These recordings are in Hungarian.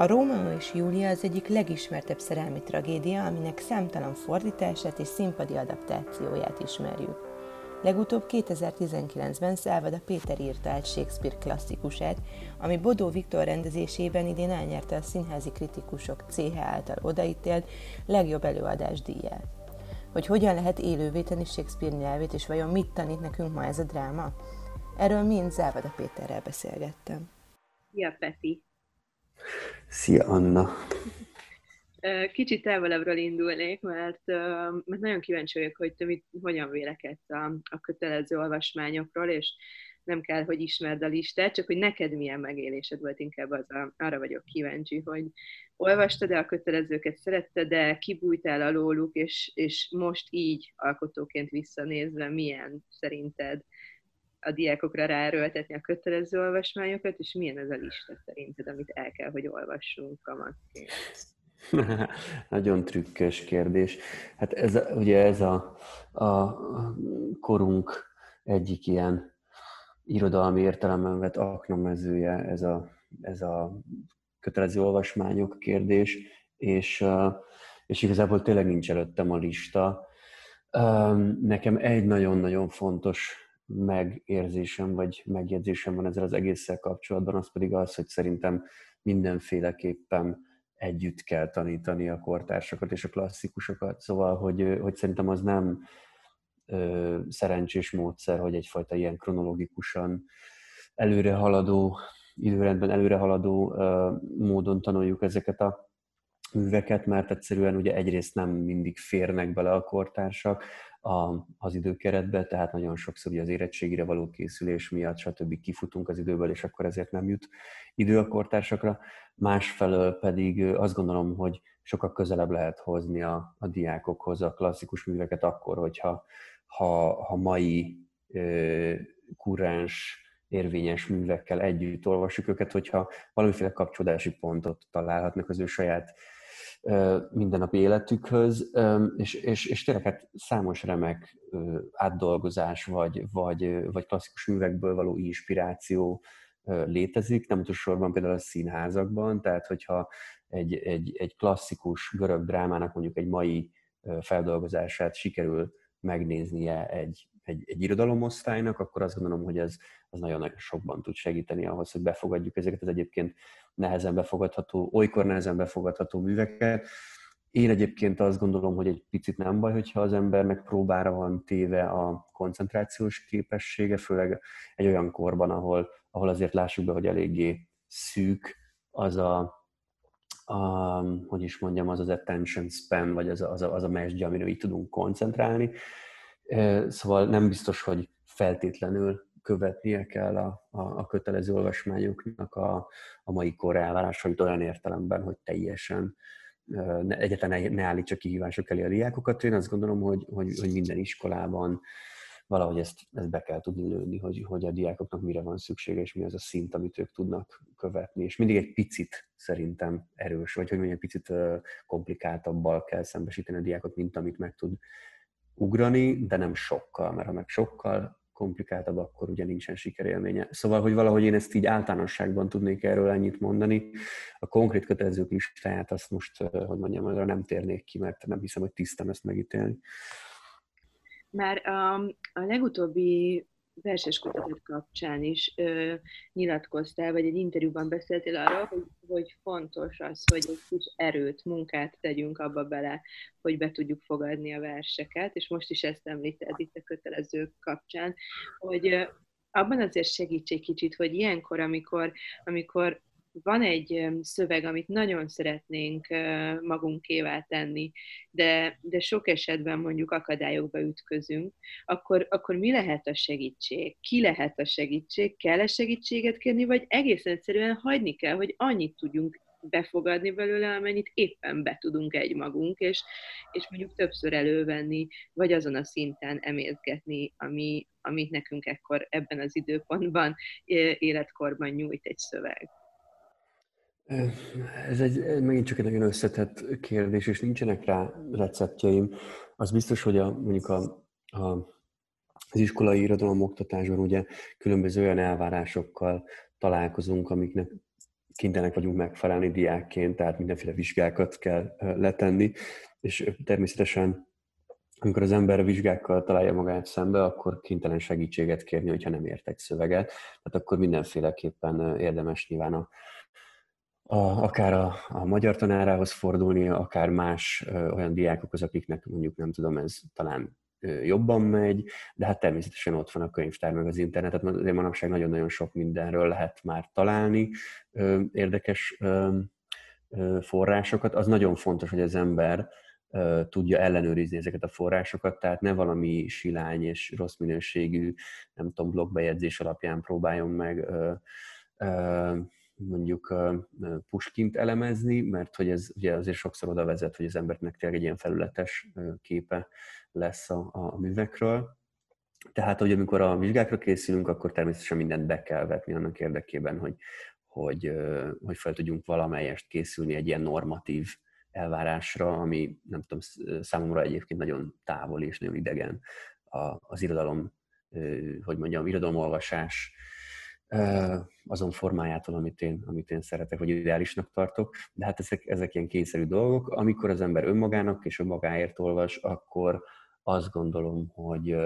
A Rómeó és Júlia az egyik legismertebb szerelmi tragédia, aminek számtalan fordítását és színpadi adaptációját ismerjük. Legutóbb 2019-ben Szálvada Péter írta át Shakespeare klasszikusát, ami Bodó Viktor rendezésében idén elnyerte a színházi kritikusok CH által odaítélt legjobb előadás díját. Hogy hogyan lehet élővé tenni Shakespeare nyelvét, és vajon mit tanít nekünk ma ez a dráma? Erről mind Závada Péterrel beszélgettem. Szia, Peti! Szia, Anna! Kicsit távolabbról indulnék, mert, mert nagyon kíváncsi vagyok, hogy te mit, hogyan vélekedsz a, a kötelező olvasmányokról, és nem kell, hogy ismerd a listát, csak hogy neked milyen megélésed volt, inkább az a, arra vagyok kíváncsi, hogy olvastad-e a kötelezőket, szeretted de kibújtál alóluk, és, és most így alkotóként visszanézve milyen szerinted a diákokra ráerőltetni a kötelező olvasmányokat, és milyen ez a lista szerinted, amit el kell, hogy olvassunk kamatként? Nagyon trükkös kérdés. Hát ez, ugye ez a, a korunk egyik ilyen irodalmi értelemben vett aknamezője, ez a, ez a kötelező olvasmányok kérdés, és, és igazából tényleg nincs előttem a lista. Nekem egy nagyon-nagyon fontos megérzésem vagy megjegyzésem van ezzel az egésszel kapcsolatban, az pedig az, hogy szerintem mindenféleképpen együtt kell tanítani a kortársakat és a klasszikusokat. Szóval, hogy, hogy szerintem az nem ö, szerencsés módszer, hogy egyfajta ilyen kronológikusan előre haladó, időrendben előre haladó ö, módon tanuljuk ezeket a műveket, mert egyszerűen ugye egyrészt nem mindig férnek bele a kortársak a, az időkeretbe, tehát nagyon sokszor ugye az érettségire való készülés miatt, stb. kifutunk az időből, és akkor ezért nem jut idő a kortársakra. Másfelől pedig azt gondolom, hogy sokkal közelebb lehet hozni a, a diákokhoz a klasszikus műveket akkor, hogyha ha, ha mai ö, kuráns érvényes művekkel együtt olvassuk őket, hogyha valamiféle kapcsolódási pontot találhatnak az ő saját mindennapi életükhöz, és, és, és tényleg hát számos remek átdolgozás vagy, vagy, vagy klasszikus művekből való inspiráció létezik, nem utolsó sorban például a színházakban, tehát hogyha egy, egy, egy klasszikus görög drámának mondjuk egy mai feldolgozását sikerül megnéznie egy, egy, egy irodalomosztálynak, akkor azt gondolom, hogy ez az nagyon-nagyon sokban tud segíteni ahhoz, hogy befogadjuk ezeket az egyébként nehezen befogadható, olykor nehezen befogadható műveket. Én egyébként azt gondolom, hogy egy picit nem baj, hogyha az embernek próbára van téve a koncentrációs képessége, főleg egy olyan korban, ahol, ahol azért lássuk be, hogy eléggé szűk az a, a hogy is mondjam, az az attention span, vagy az a, az a, az a mesdje, amire így tudunk koncentrálni. Szóval nem biztos, hogy feltétlenül követnie kell a, a, a kötelező olvasmányoknak a, a mai kor elvárásait olyan értelemben, hogy teljesen ne, egyetlen ne, ne állítsa kihívások elé a diákokat. Én azt gondolom, hogy, hogy, hogy minden iskolában valahogy ezt, ezt be kell tudni lőni, hogy, hogy a diákoknak mire van szüksége, és mi az a szint, amit ők tudnak követni. És mindig egy picit szerintem erős, vagy hogy mondjam, picit komplikáltabbal kell szembesíteni a diákot, mint amit meg tud ugrani, de nem sokkal, mert ha meg sokkal komplikáltabb, akkor ugye nincsen sikerélménye. Szóval, hogy valahogy én ezt így általánosságban tudnék erről ennyit mondani. A konkrét kötelezők listáját azt most, hogy mondjam, arra nem térnék ki, mert nem hiszem, hogy tisztem ezt megítélni. Már a, a legutóbbi verses kutatás kapcsán is ö, nyilatkoztál, vagy egy interjúban beszéltél arról, hogy, hogy fontos az, hogy egy kis erőt, munkát tegyünk abba bele, hogy be tudjuk fogadni a verseket, és most is ezt említed itt a kötelezők kapcsán, hogy ö, abban azért segítség kicsit, hogy ilyenkor, amikor, amikor van egy szöveg, amit nagyon szeretnénk magunkévá tenni, de, de sok esetben mondjuk akadályokba ütközünk, akkor, akkor mi lehet a segítség? Ki lehet a segítség? Kell-e segítséget kérni, vagy egészen egyszerűen hagyni kell, hogy annyit tudjunk befogadni belőle, amennyit éppen be tudunk egymagunk, és, és mondjuk többször elővenni, vagy azon a szinten emészgetni, ami, amit nekünk ekkor ebben az időpontban, életkorban nyújt egy szöveg. Ez egy, megint csak egy nagyon összetett kérdés, és nincsenek rá receptjeim. Az biztos, hogy a, mondjuk a, a, az iskolai irodalom oktatásban ugye különböző olyan elvárásokkal találkozunk, amiknek kénytelenek vagyunk megfelelni diákként, tehát mindenféle vizsgákat kell letenni, és természetesen amikor az ember vizsgákkal találja magát szembe, akkor kénytelen segítséget kérni, hogyha nem értek szöveget. Tehát akkor mindenféleképpen érdemes nyilván a, a, akár a, a magyar tanárához fordulni, akár más ö, olyan diákokhoz, akiknek mondjuk nem tudom, ez talán ö, jobban megy, de hát természetesen ott van a könyvtár meg az internet, tehát azért manapság nagyon-nagyon sok mindenről lehet már találni ö, érdekes ö, ö, forrásokat. Az nagyon fontos, hogy az ember ö, tudja ellenőrizni ezeket a forrásokat, tehát ne valami silány és rossz minőségű, nem tudom, blogbejegyzés alapján próbáljon meg ö, ö, mondjuk puskint elemezni, mert hogy ez ugye azért sokszor oda vezet, hogy az embernek tényleg egy ilyen felületes képe lesz a, a művekről. Tehát, hogy amikor a vizsgákra készülünk, akkor természetesen mindent be kell vetni annak érdekében, hogy, hogy, hogy fel tudjunk valamelyest készülni egy ilyen normatív elvárásra, ami nem tudom, számomra egyébként nagyon távol és nagyon idegen az irodalom, hogy mondjam, irodalomolvasás azon formájától, amit én, amit én szeretek, vagy ideálisnak tartok. De hát ezek, ezek ilyen kényszerű dolgok. Amikor az ember önmagának és önmagáért olvas, akkor azt gondolom, hogy,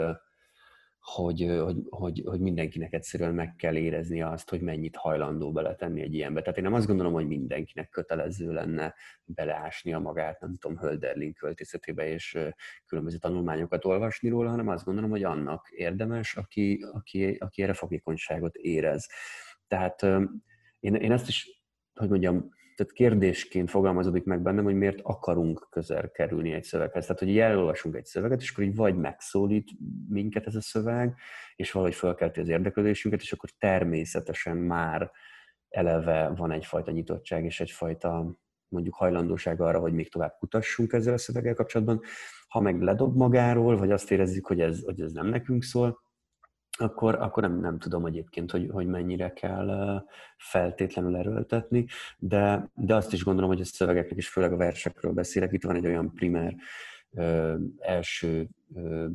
hogy, hogy, hogy, hogy mindenkinek egyszerűen meg kell érezni azt, hogy mennyit hajlandó beletenni egy ilyenbe. Tehát én nem azt gondolom, hogy mindenkinek kötelező lenne beleásni a magát, nem tudom, Hölderlin költészetébe és különböző tanulmányokat olvasni róla, hanem azt gondolom, hogy annak érdemes, aki, aki, aki erre fogékonyságot érez. Tehát én, én ezt is, hogy mondjam, tehát kérdésként fogalmazódik meg bennem, hogy miért akarunk közel kerülni egy szöveghez. Tehát, hogy elolvasunk egy szöveget, és akkor így vagy megszólít minket ez a szöveg, és valahogy felkelti az érdeklődésünket, és akkor természetesen már eleve van egyfajta nyitottság és egyfajta mondjuk hajlandóság arra, hogy még tovább kutassunk ezzel a szöveggel kapcsolatban. Ha meg ledob magáról, vagy azt érezzük, hogy ez, hogy ez nem nekünk szól, akkor, akkor nem, nem tudom egyébként, hogy, hogy mennyire kell feltétlenül erőltetni, de, de azt is gondolom, hogy a szövegeknek is, főleg a versekről beszélek, itt van egy olyan primer ö, első ö,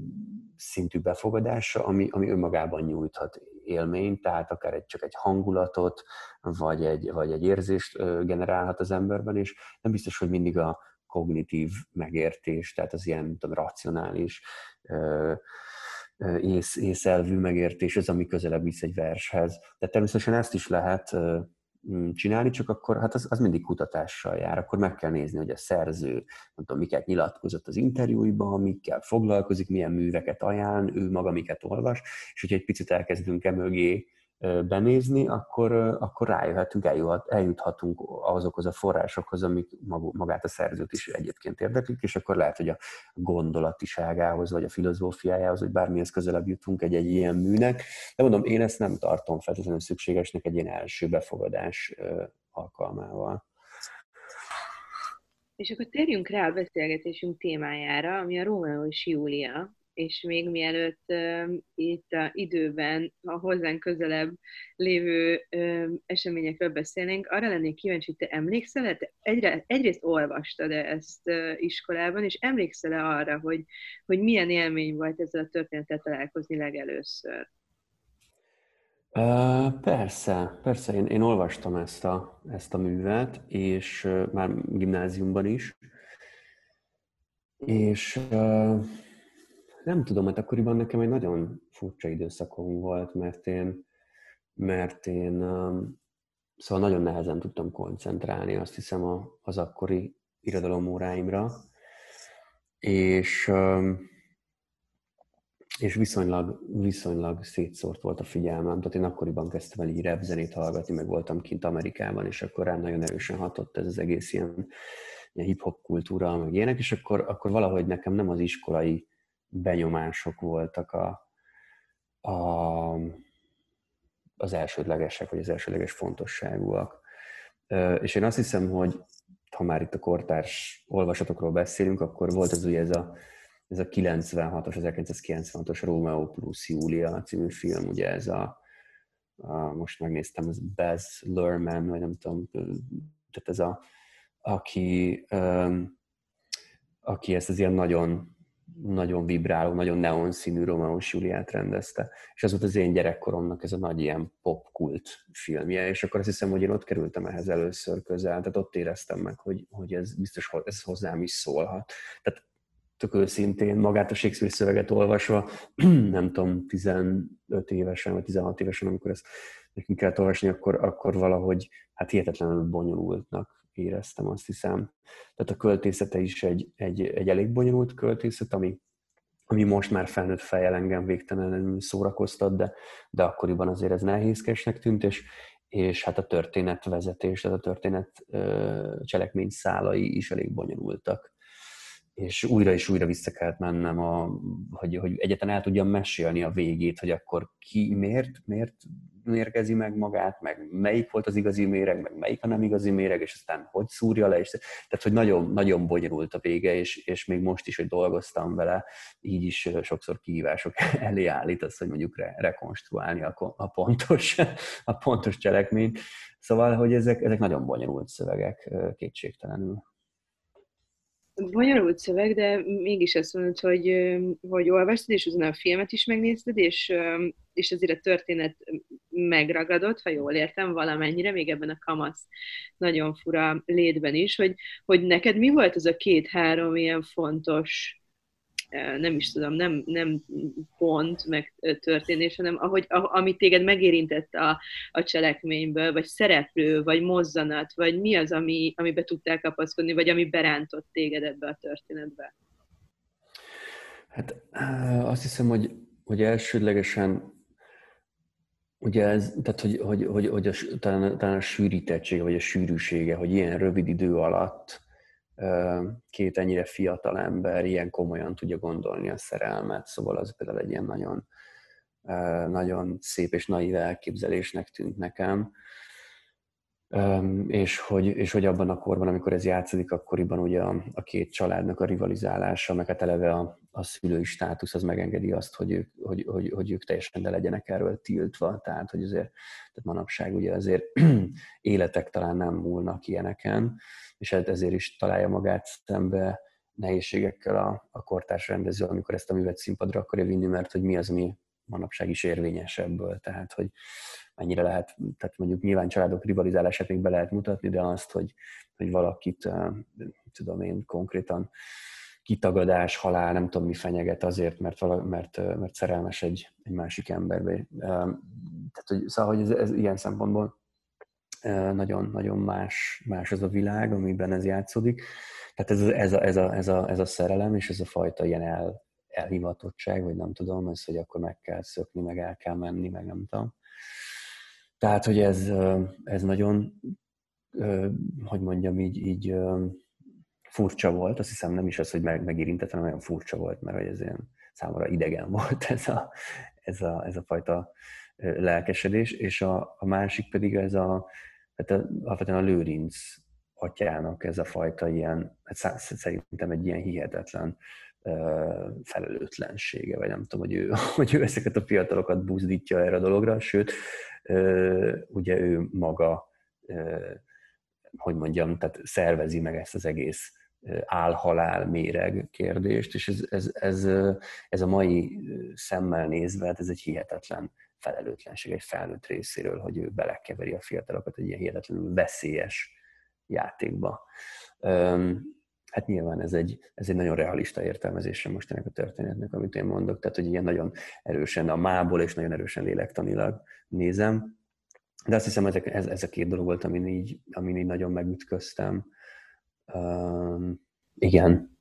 szintű befogadása, ami, ami önmagában nyújthat élményt, tehát akár egy, csak egy hangulatot, vagy egy, vagy egy érzést generálhat az emberben, és nem biztos, hogy mindig a kognitív megértés, tehát az ilyen tudom, racionális ö, ész, észelvű megértés az, ami közelebb visz egy vershez. De természetesen ezt is lehet csinálni, csak akkor hát az, az mindig kutatással jár. Akkor meg kell nézni, hogy a szerző, nem tudom, miket nyilatkozott az interjúiban, mikkel foglalkozik, milyen műveket ajánl, ő maga miket olvas, és hogyha egy picit elkezdünk emögé benézni, akkor, akkor rájöhetünk, eljut, eljuthatunk azokhoz a forrásokhoz, amik magát a szerzőt is egyébként érdeklik, és akkor lehet, hogy a gondolatiságához, vagy a filozófiájához, vagy bármihez közelebb jutunk egy-egy ilyen műnek. De mondom, én ezt nem tartom feltétlenül szükségesnek egy ilyen első befogadás alkalmával. És akkor térjünk rá a beszélgetésünk témájára, ami a Rómeó és Júlia, és még mielőtt itt a időben a hozzánk közelebb lévő eseményekről beszélnénk, arra lennék kíváncsi, hogy te emlékszel-e? Te egyre, egyrészt olvastad-e ezt uh, iskolában, és emlékszel-e arra, hogy, hogy milyen élmény volt ezzel a történettel találkozni legelőször? Uh, persze, persze, én, én olvastam ezt a, ezt a művet, és uh, már gimnáziumban is, és uh, nem tudom, mert akkoriban nekem egy nagyon furcsa időszakom volt, mert én, mert én um, szóval nagyon nehezen tudtam koncentrálni, azt hiszem az akkori irodalomóráimra, és, um, és viszonylag, viszonylag szétszórt volt a figyelmem. Tehát én akkoriban kezdtem el így rap zenét hallgatni, meg voltam kint Amerikában, és akkor rám nagyon erősen hatott ez az egész ilyen, ilyen hip-hop kultúra, meg ilyenek, és akkor, akkor valahogy nekem nem az iskolai benyomások voltak a, a, az elsődlegesek, vagy az elsődleges fontosságúak. És én azt hiszem, hogy ha már itt a kortárs olvasatokról beszélünk, akkor volt ez ugye ez a, ez a 96-os, 1996-os Romeo plus Julia című film, ugye ez a, a most megnéztem, ez Baz Luhrmann, vagy nem tudom, tehát ez a, aki, aki ezt az ilyen nagyon nagyon vibráló, nagyon neon színű Romeós Juliát rendezte. És ez volt az én gyerekkoromnak ez a nagy ilyen popkult filmje, és akkor azt hiszem, hogy én ott kerültem ehhez először közel, tehát ott éreztem meg, hogy, hogy ez biztos ez hozzám is szólhat. Tehát tök őszintén magát a Shakespeare szöveget olvasva, nem tudom, 15 évesen, vagy 16 évesen, amikor ezt nekünk kellett olvasni, akkor, akkor valahogy hát hihetetlenül bonyolultnak éreztem, azt hiszem. Tehát a költészete is egy, egy, egy elég bonyolult költészet, ami, ami most már felnőtt fejjel engem végtelenül szórakoztat, de, de akkoriban azért ez nehézkesnek tűnt, és, és hát a történetvezetés, tehát a történet cselekmény szálai is elég bonyolultak és újra és újra vissza kellett mennem, a, hogy, hogy egyetlen el tudjam mesélni a végét, hogy akkor ki miért, miért mérgezi meg magát, meg melyik volt az igazi méreg, meg melyik a nem igazi méreg, és aztán hogy szúrja le, és tehát, hogy nagyon, nagyon bonyolult a vége, és, és még most is, hogy dolgoztam vele, így is sokszor kihívások elé állít az, hogy mondjuk re, rekonstruálni a, a, pontos, a pontos cselekményt. Szóval, hogy ezek, ezek nagyon bonyolult szövegek kétségtelenül bonyolult szöveg, de mégis azt mondod, hogy, hogy olvastad, és utána a filmet is megnézted, és, és azért a történet megragadott, ha jól értem, valamennyire, még ebben a kamasz nagyon fura létben is, hogy, hogy neked mi volt az a két-három ilyen fontos nem is tudom, nem, nem pont, meg történés, hanem ahogy, ami téged megérintett a, a cselekményből, vagy szereplő, vagy mozzanat, vagy mi az, ami, amibe tudtál kapaszkodni, vagy ami berántott téged ebbe a történetbe? Hát azt hiszem, hogy, hogy elsődlegesen Ugye ez, tehát hogy, hogy, hogy, hogy a, talán, talán a sűrítettsége, vagy a sűrűsége, hogy ilyen rövid idő alatt két ennyire fiatal ember ilyen komolyan tudja gondolni a szerelmet, szóval az például egy ilyen nagyon, nagyon szép és naív elképzelésnek tűnt nekem. És hogy, és hogy abban a korban, amikor ez játszódik, akkoriban ugye a, a két családnak a rivalizálása, meg hát eleve a, a szülői státusz az megengedi azt, hogy ők, hogy, hogy, hogy ők teljesen le legyenek erről tiltva, tehát hogy azért tehát manapság ugye azért életek talán nem múlnak ilyeneken, és hát ezért is találja magát szembe nehézségekkel a, a kortárs rendező, amikor ezt a művet színpadra akarja vinni, mert hogy mi az, ami manapság is érvényes tehát hogy mennyire lehet, tehát mondjuk nyilván családok rivalizálását még be lehet mutatni, de azt, hogy, hogy valakit, tudom én, konkrétan kitagadás, halál, nem tudom mi fenyeget azért, mert, vala, mert, mert szerelmes egy, egy másik emberbe. Tehát, hogy, szóval, hogy ez, ez ilyen szempontból nagyon-nagyon más, más az a világ, amiben ez játszódik. Tehát ez, ez, a, ez, a, ez, a, ez a szerelem és ez a fajta ilyen el, elhivatottság, vagy nem tudom, ez, hogy akkor meg kell szökni, meg el kell menni, meg nem tudom. Tehát, hogy ez, ez nagyon, hogy mondjam, így, így furcsa volt. Azt hiszem nem is az, hogy meg, megérintett, hanem olyan furcsa volt, mert hogy ez ilyen számomra idegen volt ez a, ez a, ez a fajta lelkesedés, és a, a másik pedig ez a, tehát alapvetően a Lőrinc atyának ez a fajta ilyen, hát szerintem egy ilyen hihetetlen felelőtlensége, vagy nem tudom, hogy ő, hogy ő ezeket a fiatalokat buzdítja erre a dologra, sőt, ugye ő maga, hogy mondjam, tehát szervezi meg ezt az egész álhalál méreg kérdést, és ez, ez, ez, ez a mai szemmel nézve, hát ez egy hihetetlen felelőtlenség egy felnőtt részéről, hogy ő belekeveri a fiatalokat egy ilyen hihetetlenül veszélyes játékba. Hát nyilván ez egy, ez egy nagyon realista értelmezése most ennek a történetnek, amit én mondok, tehát hogy ilyen nagyon erősen a mából és nagyon erősen lélektanilag nézem. De azt hiszem, ezek, ez, ez a két dolog volt, amin így, amin így nagyon megütköztem. Um, igen.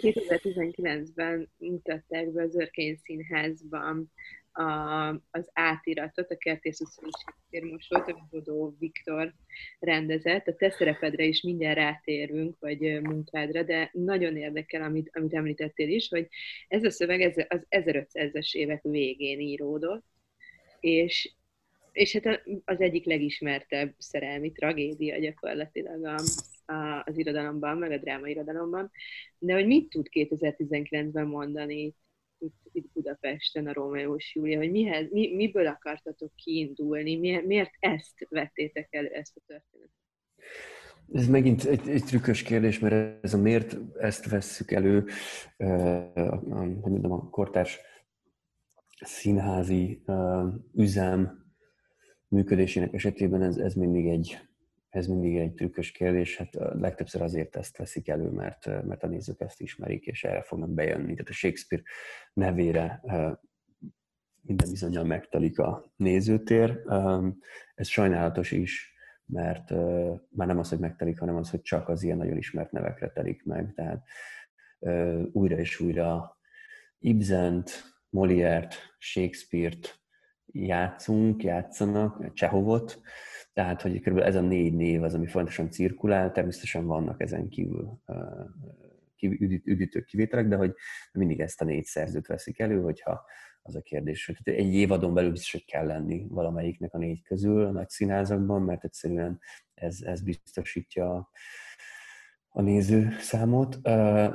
2019-ben mutatták be az Örkény Színházban a, az átiratot, a Kertész utcai Shakespeare amit Bodó Viktor rendezett. A te szerepedre is mindjárt rátérünk, vagy munkádra, de nagyon érdekel, amit, amit említettél is, hogy ez a szöveg ez, az 1500-es évek végén íródott, és, és hát az egyik legismertebb szerelmi tragédia gyakorlatilag a, a, az irodalomban, meg a dráma irodalomban. De hogy mit tud 2019-ben mondani itt, itt Budapesten a Rómeós Júlia, hogy mihez, mi, miből akartatok kiindulni, mi, miért ezt vettétek elő, ezt a történetet? Ez megint egy, egy trükkös kérdés, mert ez a miért ezt vesszük elő, hogy mondjam, a kortárs színházi üzem működésének esetében ez, ez mindig egy ez mindig egy trükkös kérdés, hát legtöbbször azért ezt veszik elő, mert, mert a nézők ezt ismerik, és erre fognak bejönni. Tehát a Shakespeare nevére minden bizonyal megtelik a nézőtér. Ez sajnálatos is, mert már nem az, hogy megtelik, hanem az, hogy csak az ilyen nagyon ismert nevekre telik meg. Tehát újra és újra Ibzent, Moliert, Shakespeare-t játszunk, játszanak, Csehovot, tehát, hogy kb. ez a négy név az, ami fontosan cirkulál, természetesen vannak ezen kívül üdítő kivételek, de hogy mindig ezt a négy szerzőt veszik elő, hogyha az a kérdés, hogy egy évadon belül biztos, hogy kell lenni valamelyiknek a négy közül a nagy színházakban, mert egyszerűen ez, ez biztosítja a néző számot. Uh,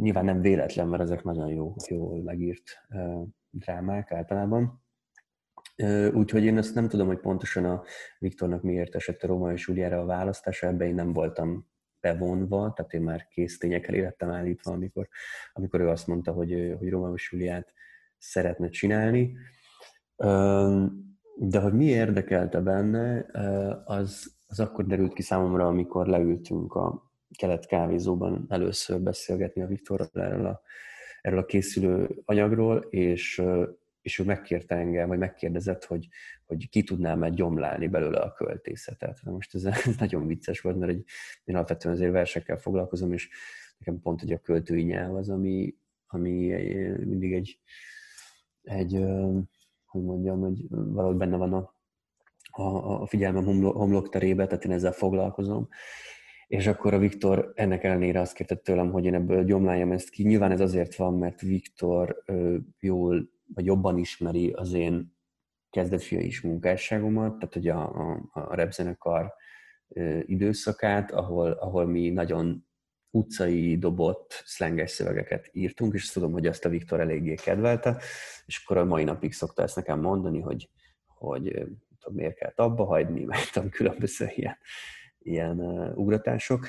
nyilván nem véletlen, mert ezek nagyon jó, jól megírt uh, drámák általában. Úgyhogy én ezt nem tudom, hogy pontosan a Viktornak miért esett a Róma és a választása, ebben én nem voltam bevonva, tehát én már kész tényekkel élettem állítva, amikor, amikor ő azt mondta, hogy, hogy Róma és szeretne csinálni. De hogy mi érdekelte benne, az, az akkor derült ki számomra, amikor leültünk a kelet kávézóban először beszélgetni a Viktorral erről a, erről a készülő anyagról, és, és ő megkérte engem, vagy megkérdezett, hogy, hogy ki tudnám-e gyomlálni belőle a költészetet. Na most ez, ez nagyon vicces volt, mert egy, én alapvetően azért versekkel foglalkozom, és nekem pont hogy a költői nyelv az, ami, ami mindig egy, egy hogy mondjam, hogy valahogy benne van a, a, a figyelmem homlok terébe, tehát én ezzel foglalkozom. És akkor a Viktor ennek ellenére azt kérte tőlem, hogy én ebből gyomláljam ezt ki. Nyilván ez azért van, mert Viktor vagy jobban ismeri az én kezdetfiai is munkásságomat, tehát hogy a, a, a repzenekar időszakát, ahol, ahol mi nagyon utcai dobott szlenges szövegeket írtunk, és tudom, hogy azt a Viktor eléggé kedvelte, és akkor a mai napig szokta ezt nekem mondani, hogy, hogy tudom, miért kell abba hagyni, mert tudom, különböző ilyen, ilyen ugratások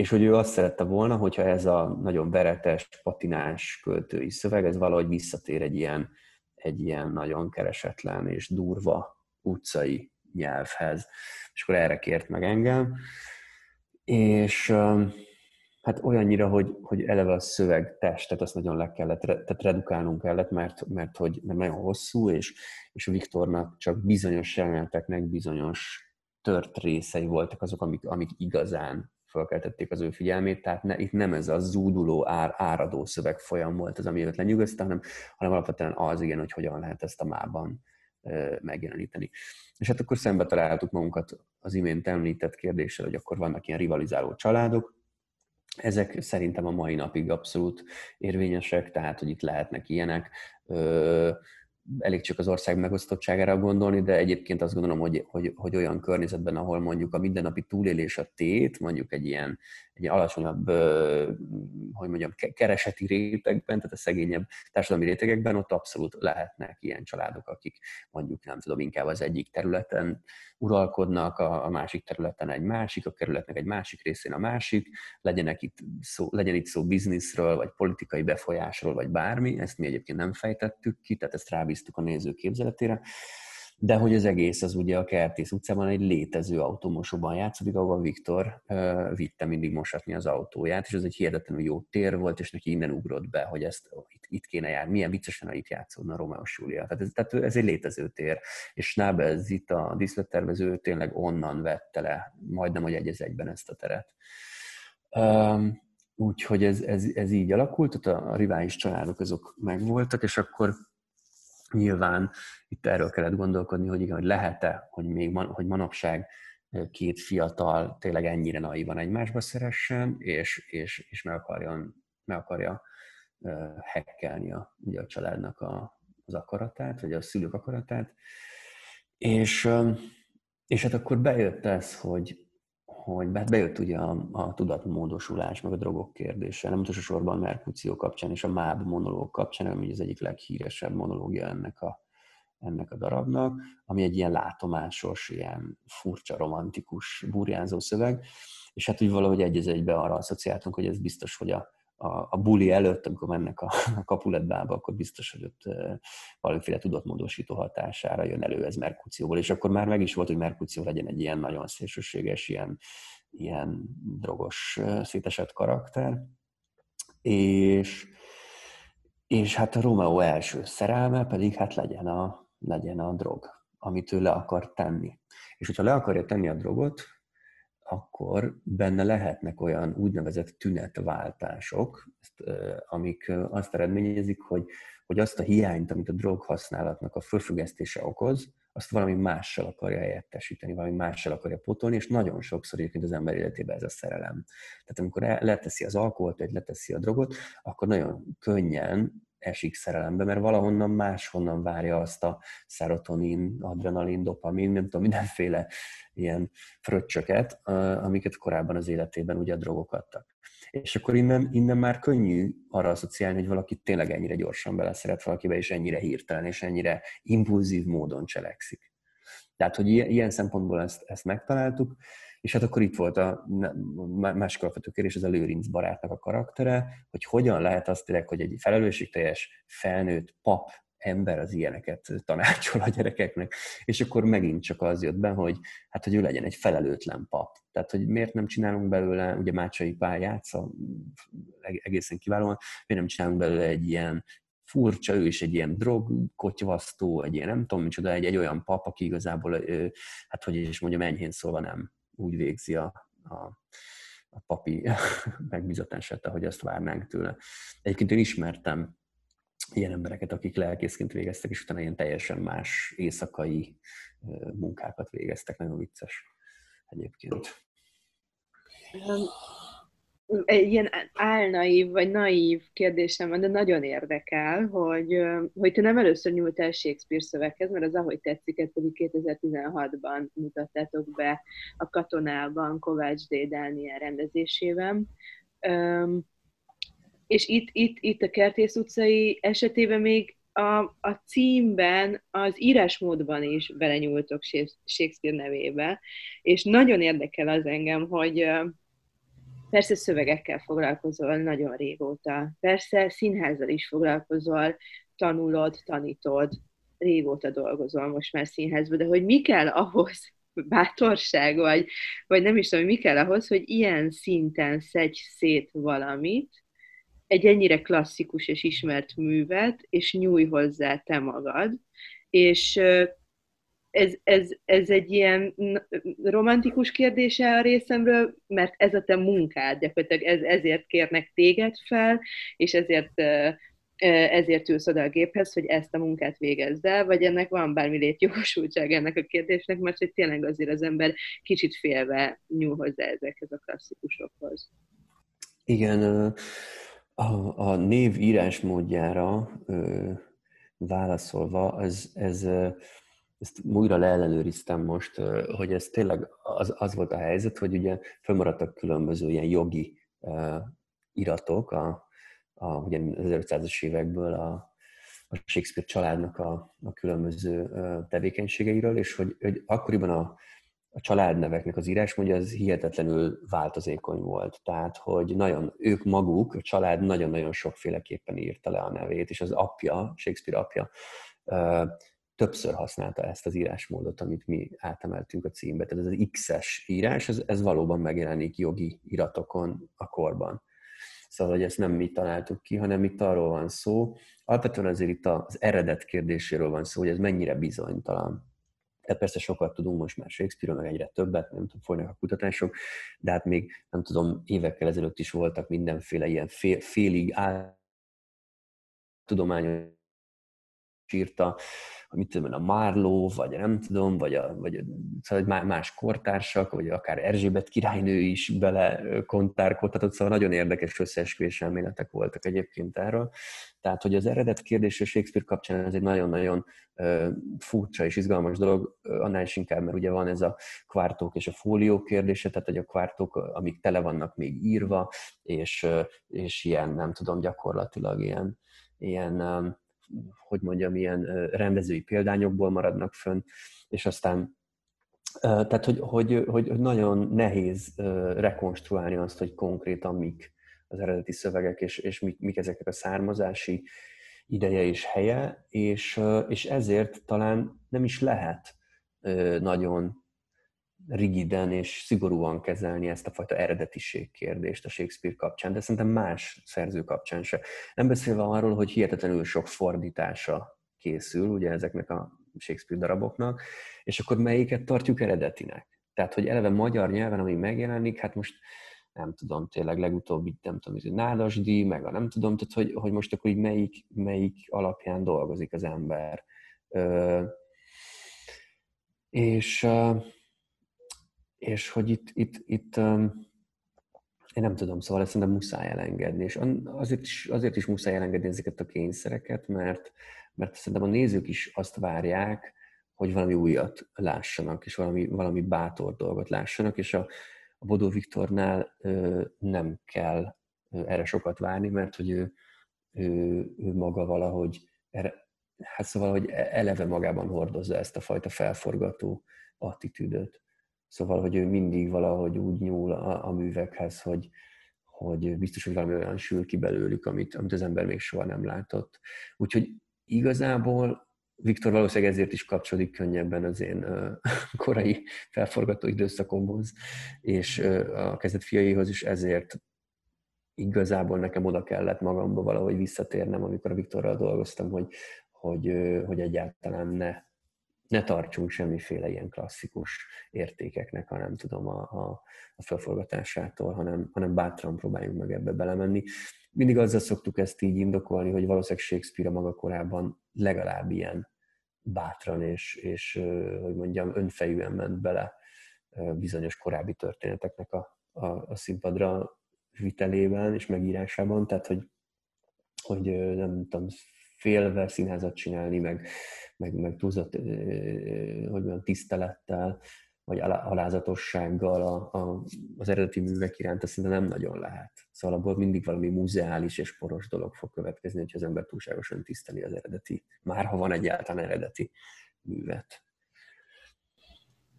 és hogy ő azt szerette volna, hogyha ez a nagyon veretes, patinás költői szöveg, ez valahogy visszatér egy ilyen, egy ilyen nagyon keresetlen és durva utcai nyelvhez. És akkor erre kért meg engem. És hát olyannyira, hogy, hogy eleve a szöveg testet azt nagyon le kellett, tehát redukálnunk kellett, mert, mert, hogy, mert nagyon hosszú, és, és Viktornak csak bizonyos jeleneteknek bizonyos tört részei voltak azok, amik, amik igazán felkeltették az ő figyelmét, tehát ne, itt nem ez a zúduló, ár, áradó szövegfolyam volt az, ami őt lenyugodta, hanem, hanem alapvetően az igen, hogy hogyan lehet ezt a mában megjeleníteni. És hát akkor szembe találtuk magunkat az imént említett kérdéssel, hogy akkor vannak ilyen rivalizáló családok, ezek szerintem a mai napig abszolút érvényesek, tehát hogy itt lehetnek ilyenek elég csak az ország megosztottságára gondolni, de egyébként azt gondolom, hogy, hogy, hogy olyan környezetben, ahol mondjuk a mindennapi túlélés a tét, mondjuk egy ilyen egy alacsonyabb, hogy mondjam, kereseti rétegben, tehát a szegényebb társadalmi rétegekben, ott abszolút lehetnek ilyen családok, akik mondjuk nem tudom, inkább az egyik területen uralkodnak, a, másik területen egy másik, a kerületnek egy másik részén a másik, legyenek itt szó, legyen itt szó bizniszről, vagy politikai befolyásról, vagy bármi, ezt mi egyébként nem fejtettük ki, tehát ezt rábíztuk a néző képzeletére, de hogy az egész az ugye a Kertész utcában egy létező autómosóban játszódik, ahol Viktor uh, vitte mindig mosatni az autóját, és ez egy hihetetlenül jó tér volt, és neki innen ugrott be, hogy ezt oh, itt, itt kéne járni, milyen viccesen, ha itt játszódna Romeo Júlia. Tehát ez, tehát ez egy létező tér, és Schnabel itt a díszlettervező tényleg onnan vette le, majdnem, hogy egy egyben ezt a teret. Um, Úgyhogy ez, ez, ez így alakult, tehát a, a rivális családok azok megvoltak, és akkor Nyilván itt erről kellett gondolkodni, hogy igen, hogy lehet-e, hogy még man, hogy manapság két fiatal tényleg ennyire naivan egymásba szeressen, és, és, és meg, akarjon, meg akarja uh, hekkelni a, ugye a családnak a, az akaratát, vagy a szülők akaratát. És, és hát akkor bejött ez, hogy, hogy hát bejött ugye a, a tudatmódosulás, meg a drogok kérdése, nem utolsó sorban a Merkució kapcsán és a MÁB monológ kapcsán, ami az egyik leghíresebb monológia ennek a, ennek a darabnak, ami egy ilyen látomásos, ilyen furcsa, romantikus, burjánzó szöveg, és hát úgy valahogy egy egybe arra asszociáltunk, hogy ez biztos, hogy a, a, a buli előtt, amikor mennek a, a kapuletbába, akkor biztos, hogy ott valamiféle tudatmódosító hatására jön elő ez Merkúcióból, és akkor már meg is volt, hogy Merkúció legyen egy ilyen nagyon szélsőséges, ilyen, ilyen drogos, szétesett karakter. És, és hát a Romeo első szerelme pedig hát legyen a, legyen a drog, amit ő le akar tenni. És hogyha le akarja tenni a drogot, akkor benne lehetnek olyan úgynevezett tünetváltások, amik azt eredményezik, hogy, hogy azt a hiányt, amit a drog használatnak a fölfüggesztése okoz, azt valami mással akarja helyettesíteni, valami mással akarja potolni, és nagyon sokszor egyébként az ember életében ez a szerelem. Tehát amikor leteszi az alkoholt, vagy leteszi a drogot, akkor nagyon könnyen esik szerelembe, mert valahonnan máshonnan várja azt a szerotonin, adrenalin, dopamin, nem tudom, mindenféle ilyen fröccsöket, amiket korábban az életében ugye a drogok adtak. És akkor innen, innen már könnyű arra asszociálni, hogy valaki tényleg ennyire gyorsan beleszeret valakibe, és ennyire hirtelen, és ennyire impulzív módon cselekszik. Tehát, hogy ilyen szempontból ezt, ezt megtaláltuk, és hát akkor itt volt a másik alapvető kérdés, ez a Lőrinc barátnak a karaktere, hogy hogyan lehet azt tényleg, hogy egy felelősségteljes, felnőtt pap ember az ilyeneket tanácsol a gyerekeknek, és akkor megint csak az jött be, hogy hát, hogy ő legyen egy felelőtlen pap. Tehát, hogy miért nem csinálunk belőle, ugye Mácsai Pál játsza egészen kiválóan, miért nem csinálunk belőle egy ilyen furcsa, ő is egy ilyen drogkotyvasztó, egy ilyen nem tudom micsoda, egy, egy olyan pap, aki igazából, hát hogy is mondjam, enyhén szólva nem úgy végzi a, a, a papi megbizatását, ahogy azt várnánk tőle. Egyébként én ismertem ilyen embereket, akik lelkészként végeztek, és utána ilyen teljesen más éjszakai munkákat végeztek. Nagyon vicces egyébként egy ilyen álnaív vagy naív kérdésem van, de nagyon érdekel, hogy, hogy te nem először nyúltál Shakespeare szöveghez, mert az Ahogy tetszik, pedig 2016-ban mutattátok be a katonában Kovács D. Dániel rendezésében. És itt, itt, itt a Kertész utcai esetében még a, a címben, az írásmódban is belenyúltok Shakespeare nevébe, és nagyon érdekel az engem, hogy, Persze szövegekkel foglalkozol nagyon régóta. Persze színházzal is foglalkozol, tanulod, tanítod, régóta dolgozol most már színházban, de hogy mi kell ahhoz, bátorság, vagy, vagy nem is tudom, mi kell ahhoz, hogy ilyen szinten szedj szét valamit, egy ennyire klasszikus és ismert művet, és nyújj hozzá te magad, és ez, ez, ez egy ilyen romantikus kérdése a részemről, mert ez a te munkád, gyakorlatilag ez, ezért kérnek téged fel, és ezért ezért ülsz oda a géphez, hogy ezt a munkát végezd el, vagy ennek van bármi létjogosultság ennek a kérdésnek, mert hogy tényleg azért az ember kicsit félve nyúl hozzá ezekhez a klasszikusokhoz. Igen, a, a név írásmódjára válaszolva, ez, ez ezt újra leellenőriztem most, hogy ez tényleg az, az volt a helyzet, hogy ugye fölmaradtak különböző ilyen jogi uh, iratok, a, a, ugye az 1500-as évekből a, a Shakespeare családnak a, a különböző uh, tevékenységeiről, és hogy, hogy akkoriban a, a családneveknek az írásmódja az hihetetlenül változékony volt. Tehát, hogy nagyon, ők maguk, a család nagyon-nagyon sokféleképpen írta le a nevét, és az apja, Shakespeare apja, többször használta ezt az írásmódot, amit mi átemeltünk a címbe. Tehát ez az X-es írás, ez, ez valóban megjelenik jogi iratokon a korban. Szóval, hogy ezt nem mi találtuk ki, hanem itt arról van szó. Alapvetően azért itt az eredet kérdéséről van szó, hogy ez mennyire bizonytalan. Tehát persze sokat tudunk most már Shakespeare-ről, meg egyre többet, nem tudom, folynak a kutatások, de hát még nem tudom, évekkel ezelőtt is voltak mindenféle ilyen fél, félig áll tudományos írta mit tudom, a Márló, vagy nem tudom, vagy, a, vagy szóval más kortársak, vagy akár Erzsébet királynő is bele kontárkodhatott, szóval nagyon érdekes összeesküvés elméletek voltak egyébként erről. Tehát, hogy az eredet kérdés a Shakespeare kapcsán ez egy nagyon-nagyon furcsa és izgalmas dolog, annál is inkább, mert ugye van ez a kvártók és a fólió kérdése, tehát hogy a kvártók, amik tele vannak még írva, és, és ilyen, nem tudom, gyakorlatilag ilyen, ilyen hogy mondjam, ilyen rendezői példányokból maradnak fönn, és aztán tehát, hogy, hogy, hogy, hogy nagyon nehéz rekonstruálni azt, hogy konkrétan mik az eredeti szövegek, és, és mik, mik ezeknek a származási ideje és helye, és, és ezért talán nem is lehet nagyon rigiden és szigorúan kezelni ezt a fajta eredetiség kérdést a Shakespeare kapcsán, de szerintem más szerző kapcsán se. Nem beszélve arról, hogy hihetetlenül sok fordítása készül ugye ezeknek a Shakespeare daraboknak, és akkor melyiket tartjuk eredetinek. Tehát, hogy eleve magyar nyelven, ami megjelenik, hát most nem tudom, tényleg legutóbb így nem tudom, hogy Nádasdi, meg a nem tudom, tehát hogy, hogy most akkor így melyik, melyik alapján dolgozik az ember. Ö, és, és hogy itt, itt, itt én nem tudom, szóval ezt szerintem muszáj elengedni, és azért is, azért is muszáj elengedni ezeket a kényszereket, mert, mert szerintem a nézők is azt várják, hogy valami újat lássanak, és valami, valami bátor dolgot lássanak, és a, a Bodó Viktornál ö, nem kell erre sokat várni, mert hogy ő, ő, ő maga valahogy, erre, hát szóval, hogy e, eleve magában hordozza ezt a fajta felforgató attitűdöt. Szóval, hogy ő mindig valahogy úgy nyúl a, a művekhez, hogy, hogy biztos, hogy valami olyan sül ki belőlük, amit, amit az ember még soha nem látott. Úgyhogy igazából Viktor valószínűleg ezért is kapcsolódik könnyebben az én korai felforgató időszakomhoz, és a kezdet fiaihoz is ezért igazából nekem oda kellett magamba valahogy visszatérnem, amikor a Viktorral dolgoztam, hogy, hogy, hogy egyáltalán ne, ne tartsunk semmiféle ilyen klasszikus értékeknek, ha nem tudom, a, a, a felforgatásától, hanem, hanem bátran próbáljunk meg ebbe belemenni. Mindig azzal szoktuk ezt így indokolni, hogy valószínűleg Shakespeare a maga korában legalább ilyen bátran és, és hogy mondjam, önfejűen ment bele bizonyos korábbi történeteknek a, a, a színpadra vitelében és megírásában, tehát hogy, hogy nem tudom, félve színházat csinálni, meg, meg, meg túlzott, hogy mondjam, tisztelettel, vagy alázatossággal a, a, az eredeti művek iránt, azt szerintem nem nagyon lehet. Szóval abból mindig valami muzeális és poros dolog fog következni, hogyha az ember túlságosan tiszteli az eredeti, már ha van egyáltalán eredeti művet.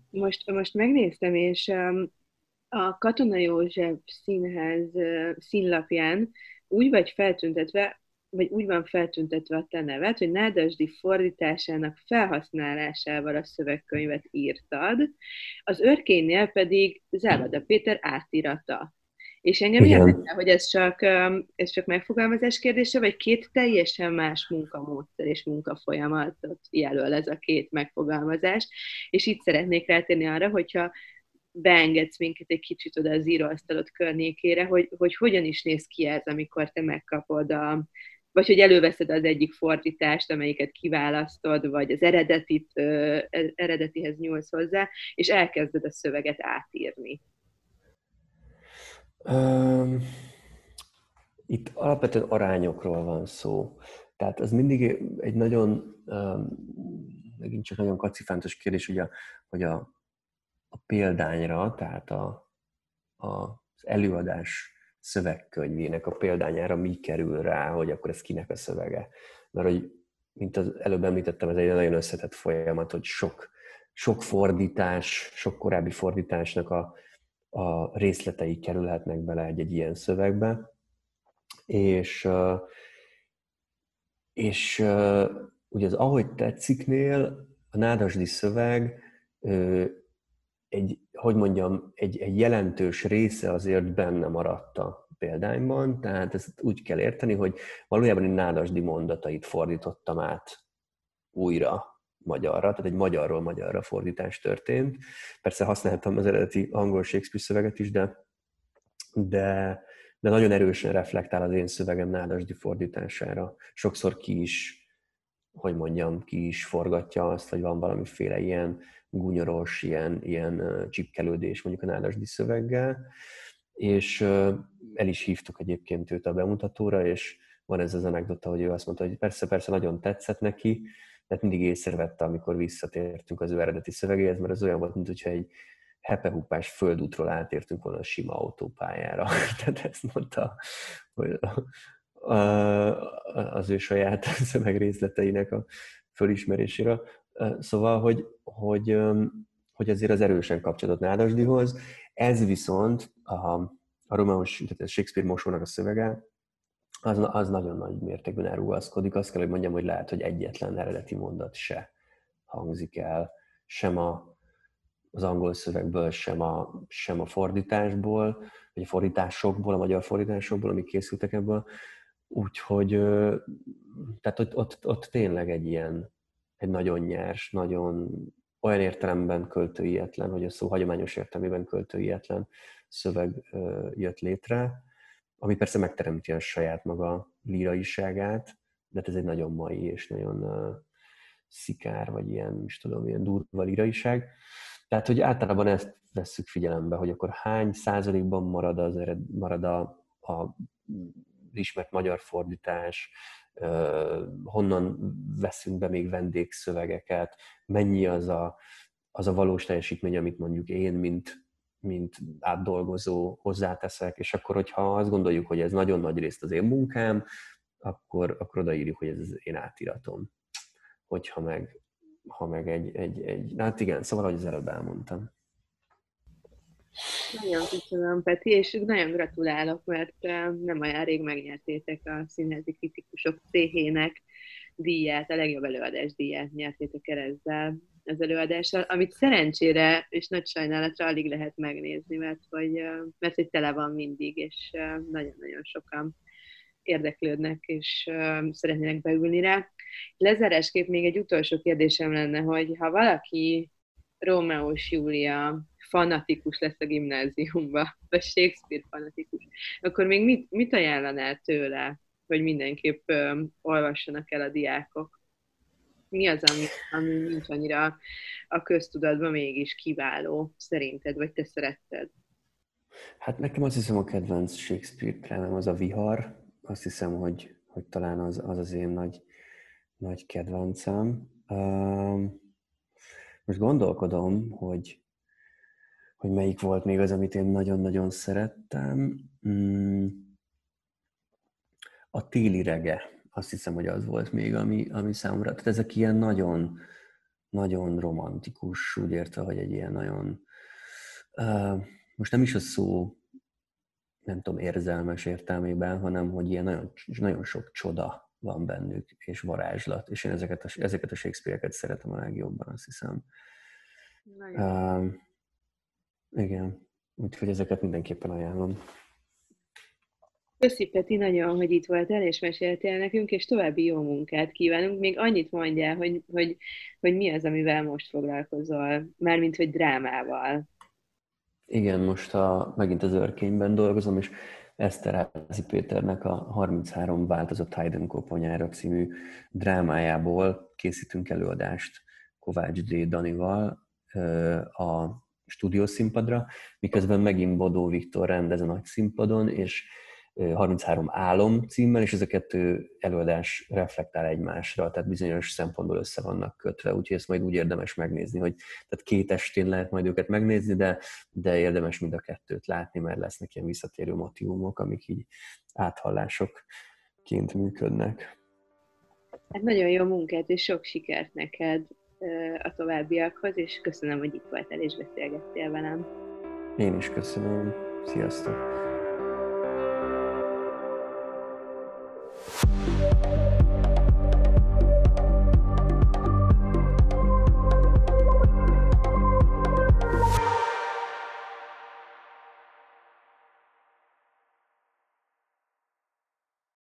Most, most megnéztem, és um, a Katona József Színház színlapján úgy vagy feltüntetve, vagy úgy van feltüntetve a te neved, hogy Nádasdi fordításának felhasználásával a szövegkönyvet írtad, az örkénynél pedig Závada Péter átirata. És engem érdekel, hogy ez csak, ez csak megfogalmazás kérdése, vagy két teljesen más munkamódszer és munkafolyamatot jelöl ez a két megfogalmazás. És itt szeretnék rátérni arra, hogyha beengedsz minket egy kicsit oda az íróasztalot környékére, hogy, hogy hogyan is néz ki ez, amikor te megkapod a, vagy hogy előveszed az egyik fordítást, amelyiket kiválasztod, vagy az eredetit, eredetihez nyúlsz hozzá, és elkezded a szöveget átírni. Um, itt alapvetően arányokról van szó. Tehát az mindig egy nagyon, um, megint csak nagyon kacifántos kérdés, a, hogy a, a példányra, tehát a, a, az előadás szövegkönyvének a példányára mi kerül rá, hogy akkor ez kinek a szövege. Mert hogy, mint az előbb említettem, ez egy nagyon összetett folyamat, hogy sok, sok fordítás, sok korábbi fordításnak a, a részletei kerülhetnek bele egy-egy ilyen szövegbe. És, és ugye az Ahogy tetsziknél a nádasdi szöveg egy, hogy mondjam, egy, egy jelentős része azért benne maradt a példányban, tehát ezt úgy kell érteni, hogy valójában egy nádasdi mondatait fordítottam át újra magyarra, tehát egy magyarról magyarra fordítás történt. Persze használtam az eredeti angol Shakespeare szöveget is, de, de, de nagyon erősen reflektál az én szövegem nádasdi fordítására. Sokszor ki is, hogy mondjam, ki is forgatja azt, hogy van valamiféle ilyen gunyoros, ilyen, ilyen csipkelődés mondjuk a nádasdi szöveggel, és el is hívtuk egyébként őt a bemutatóra, és van ez az anekdota, hogy ő azt mondta, hogy persze, persze nagyon tetszett neki, mert mindig észrevette, amikor visszatértünk az ő eredeti szövegéhez, mert az olyan volt, mintha egy hepehupás földútról átértünk volna a sima autópályára. Tehát ezt mondta, hogy az ő saját szövegrészleteinek a fölismerésére. Szóval, hogy, hogy, hogy azért az erősen kapcsolatot Nádasdihoz. Ez viszont a, a Romeus, tehát a Shakespeare mosónak a szövege, az, az nagyon nagy mértékben elrugaszkodik. Azt kell, hogy mondjam, hogy lehet, hogy egyetlen eredeti mondat se hangzik el, sem a, az angol szövegből, sem a, sem a fordításból, vagy a fordításokból, a magyar fordításokból, amik készültek ebből. Úgyhogy tehát ott, ott, ott tényleg egy ilyen, egy nagyon nyers, nagyon olyan értelemben költőietlen, hogy a szó hagyományos értelmében költőietlen szöveg jött létre, ami persze megteremti a saját maga líraiságát, de hát ez egy nagyon mai és nagyon szikár, vagy ilyen, is tudom, ilyen durva líraiság. Tehát, hogy általában ezt vesszük figyelembe, hogy akkor hány százalékban marad, az ered, marad a, a ismert magyar fordítás, honnan veszünk be még vendégszövegeket, mennyi az a, az a valós teljesítmény, amit mondjuk én, mint, mint átdolgozó hozzáteszek, és akkor, hogyha azt gondoljuk, hogy ez nagyon nagy részt az én munkám, akkor, akkor odaírjuk, hogy ez az én átiratom. Hogyha meg, ha meg egy, egy, egy, hát igen, szóval, ahogy az előbb elmondtam. Nagyon köszönöm, Peti, és nagyon gratulálok, mert nem olyan rég megnyertétek a színházi kritikusok céhének díját, a legjobb előadás díját nyertétek el ezzel az előadással, amit szerencsére és nagy sajnálatra alig lehet megnézni, mert hogy, mert hogy tele van mindig, és nagyon-nagyon sokan érdeklődnek, és szeretnének beülni rá. Lezárásképp még egy utolsó kérdésem lenne, hogy ha valaki Rómeós Júlia fanatikus lesz a gimnáziumba, vagy Shakespeare fanatikus, akkor még mit, mit ajánlanál tőle, hogy mindenképp ö, olvassanak el a diákok? Mi az, ami, ami nincs annyira a köztudatban mégis kiváló szerinted, vagy te szeretted? Hát nekem azt hiszem a kedvenc Shakespeare drámám az a vihar. Azt hiszem, hogy, hogy talán az az, az én nagy, nagy kedvencem. Most gondolkodom, hogy hogy melyik volt még az, amit én nagyon-nagyon szerettem. Mm. A téli rege, azt hiszem, hogy az volt még, ami, ami számomra, tehát ezek ilyen nagyon, nagyon romantikus, úgy értve, hogy egy ilyen nagyon, uh, most nem is a szó, nem tudom, érzelmes értelmében, hanem hogy ilyen nagyon, nagyon sok csoda van bennük, és varázslat, és én ezeket a, ezeket a Shakespeare-eket szeretem a legjobban, azt hiszem. Uh, igen, úgyhogy ezeket mindenképpen ajánlom. Köszi Peti nagyon, hogy itt voltál és meséltél nekünk, és további jó munkát kívánunk. Még annyit mondjál, hogy, hogy, hogy mi az, amivel most foglalkozol, mármint, hogy drámával. Igen, most a, megint az örkényben dolgozom, és Eszterázi Péternek a 33 változott Haydn koponyára című drámájából készítünk előadást Kovács D. Danival a stúdiószínpadra, miközben megint Bodó Viktor rendez a nagy színpadon, és 33 álom címmel, és ez a kettő előadás reflektál egymásra, tehát bizonyos szempontból össze vannak kötve, úgyhogy ezt majd úgy érdemes megnézni, hogy tehát két estén lehet majd őket megnézni, de, de érdemes mind a kettőt látni, mert lesznek ilyen visszatérő motivumok, amik így áthallásokként működnek. Hát nagyon jó munkát, és sok sikert neked a továbbiakhoz, és köszönöm, hogy itt voltál és beszélgettél velem. Én is köszönöm. Sziasztok!